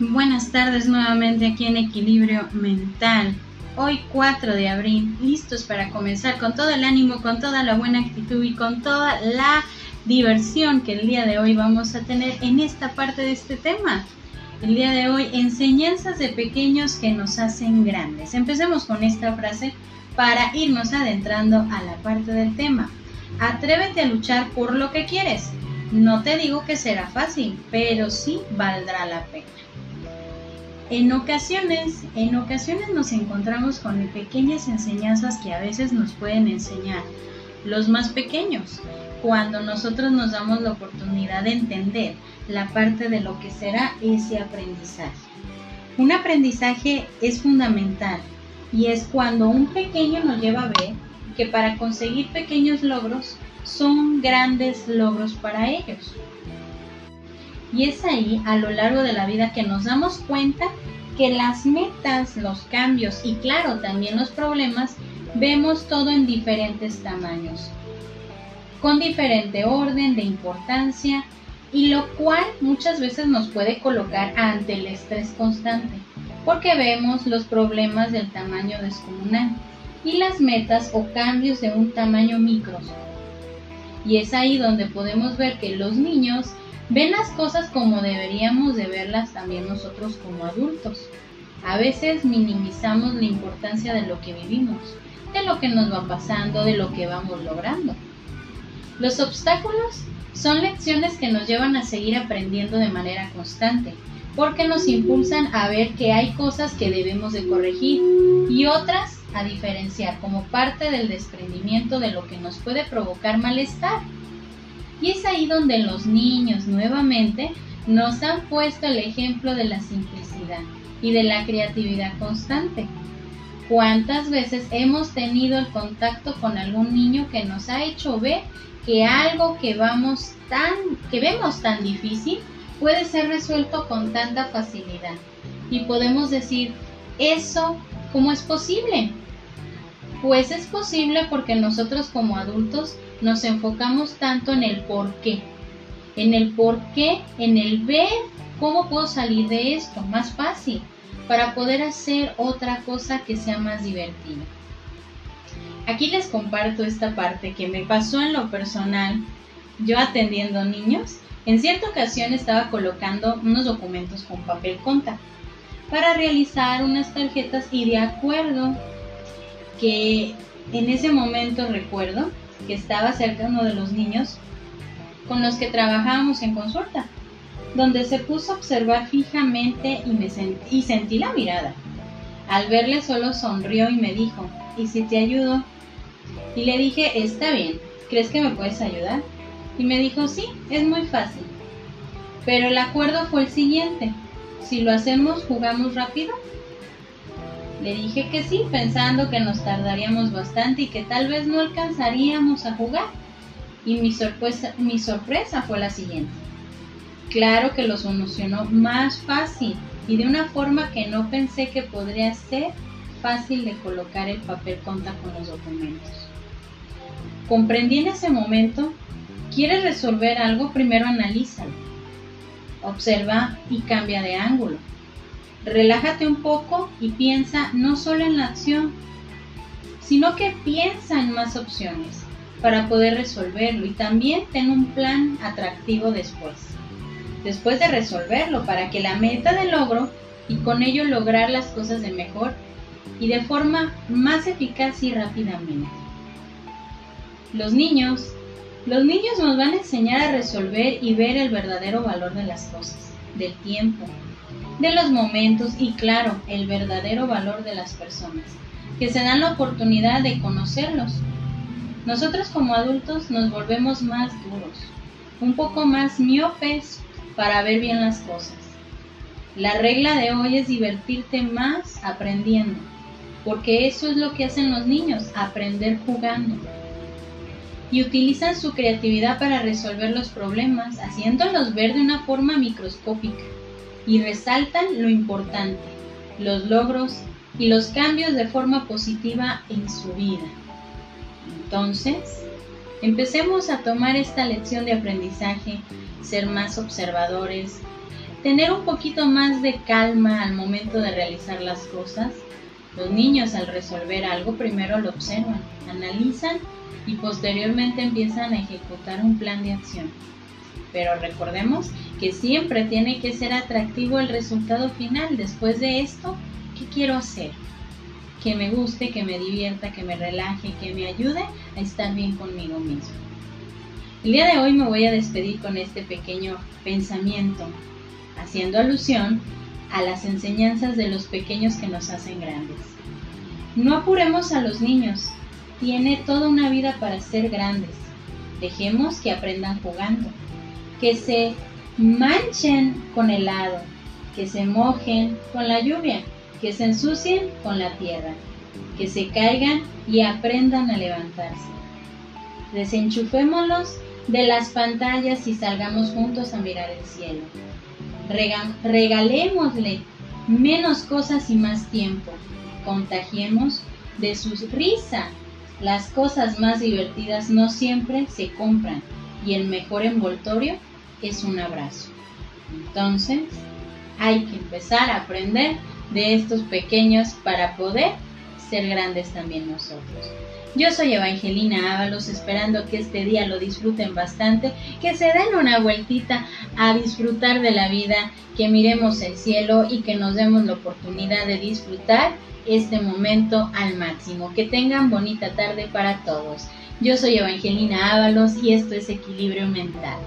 Buenas tardes nuevamente aquí en Equilibrio Mental. Hoy 4 de abril, listos para comenzar con todo el ánimo, con toda la buena actitud y con toda la diversión que el día de hoy vamos a tener en esta parte de este tema. El día de hoy, enseñanzas de pequeños que nos hacen grandes. Empecemos con esta frase para irnos adentrando a la parte del tema. Atrévete a luchar por lo que quieres. No te digo que será fácil, pero sí valdrá la pena. En ocasiones, en ocasiones nos encontramos con pequeñas enseñanzas que a veces nos pueden enseñar los más pequeños, cuando nosotros nos damos la oportunidad de entender la parte de lo que será ese aprendizaje. Un aprendizaje es fundamental y es cuando un pequeño nos lleva a ver que para conseguir pequeños logros son grandes logros para ellos. Y es ahí, a lo largo de la vida, que nos damos cuenta que las metas, los cambios y claro, también los problemas, vemos todo en diferentes tamaños, con diferente orden de importancia y lo cual muchas veces nos puede colocar ante el estrés constante, porque vemos los problemas del tamaño descomunal y las metas o cambios de un tamaño micro. Y es ahí donde podemos ver que los niños ven las cosas como deberíamos de verlas también nosotros como adultos. A veces minimizamos la importancia de lo que vivimos, de lo que nos va pasando, de lo que vamos logrando. Los obstáculos son lecciones que nos llevan a seguir aprendiendo de manera constante, porque nos impulsan a ver que hay cosas que debemos de corregir y otras a diferenciar como parte del desprendimiento de lo que nos puede provocar malestar. Y es ahí donde los niños nuevamente nos han puesto el ejemplo de la simplicidad y de la creatividad constante. ¿Cuántas veces hemos tenido el contacto con algún niño que nos ha hecho ver que algo que vamos tan que vemos tan difícil puede ser resuelto con tanta facilidad? Y podemos decir, ¿eso cómo es posible? Pues es posible porque nosotros como adultos nos enfocamos tanto en el por qué, en el por qué, en el ver cómo puedo salir de esto más fácil para poder hacer otra cosa que sea más divertida. Aquí les comparto esta parte que me pasó en lo personal, yo atendiendo niños, en cierta ocasión estaba colocando unos documentos con papel conta para realizar unas tarjetas y de acuerdo que en ese momento recuerdo que estaba cerca uno de los niños con los que trabajábamos en consulta, donde se puso a observar fijamente y, me y sentí la mirada. Al verle solo sonrió y me dijo, ¿y si te ayudo? Y le dije, está bien, ¿crees que me puedes ayudar? Y me dijo, sí, es muy fácil. Pero el acuerdo fue el siguiente, si lo hacemos, jugamos rápido. Le dije que sí, pensando que nos tardaríamos bastante y que tal vez no alcanzaríamos a jugar. Y mi sorpresa, fue la siguiente. Claro que lo solucionó más fácil y de una forma que no pensé que podría ser fácil de colocar el papel conta con los documentos. Comprendí en ese momento, quieres resolver algo, primero analízalo, observa y cambia de ángulo Relájate un poco y piensa no solo en la acción, sino que piensa en más opciones para poder resolverlo y también ten un plan atractivo después. Después de resolverlo para que la meta de logro y con ello lograr las cosas de mejor y de forma más eficaz y rápidamente. Los niños, los niños nos van a enseñar a resolver y ver el verdadero valor de las cosas, del tiempo, de los momentos y claro, el verdadero valor de las personas, que se dan la oportunidad de conocerlos. Nosotros como adultos nos volvemos más duros, un poco más miopes para ver bien las cosas. La regla de hoy es divertirte más aprendiendo, porque eso es lo que hacen los niños, aprender jugando. Y utilizan su creatividad para resolver los problemas, haciéndolos ver de una forma microscópica y resaltan lo importante, los logros y los cambios de forma positiva en su vida. Entonces, empecemos a tomar esta lección de aprendizaje, ser más observadores, tener un poquito más de calma al momento de realizar las cosas. Los niños al resolver algo primero lo observan, analizan y posteriormente empiezan a ejecutar un plan de acción. Pero recordemos que siempre tiene que ser atractivo el resultado final. Después de esto, ¿qué quiero hacer? Que me guste, que me divierta, que me relaje, que me ayude a estar bien conmigo mismo. El día de hoy me voy a despedir con este pequeño pensamiento, haciendo alusión a las enseñanzas de los pequeños que nos hacen grandes. No apuremos a los niños, tiene toda una vida para ser grandes. Dejemos que aprendan jugando que se manchen con helado, que se mojen con la lluvia, que se ensucien con la tierra, que se caigan y aprendan a levantarse. Desenchufémoslos de las pantallas y salgamos juntos a mirar el cielo. regalémosle menos cosas y más tiempo. Contagiemos de su risa. Las cosas más divertidas no siempre se compran y el mejor envoltorio es un abrazo. Entonces, hay que empezar a aprender de estos pequeños para poder ser grandes también nosotros. Yo soy Evangelina Ábalos, esperando que este día lo disfruten bastante, que se den una vueltita a disfrutar de la vida, que miremos el cielo y que nos demos la oportunidad de disfrutar este momento al máximo. Que tengan bonita tarde para todos. Yo soy Evangelina Ábalos y esto es Equilibrio Mental.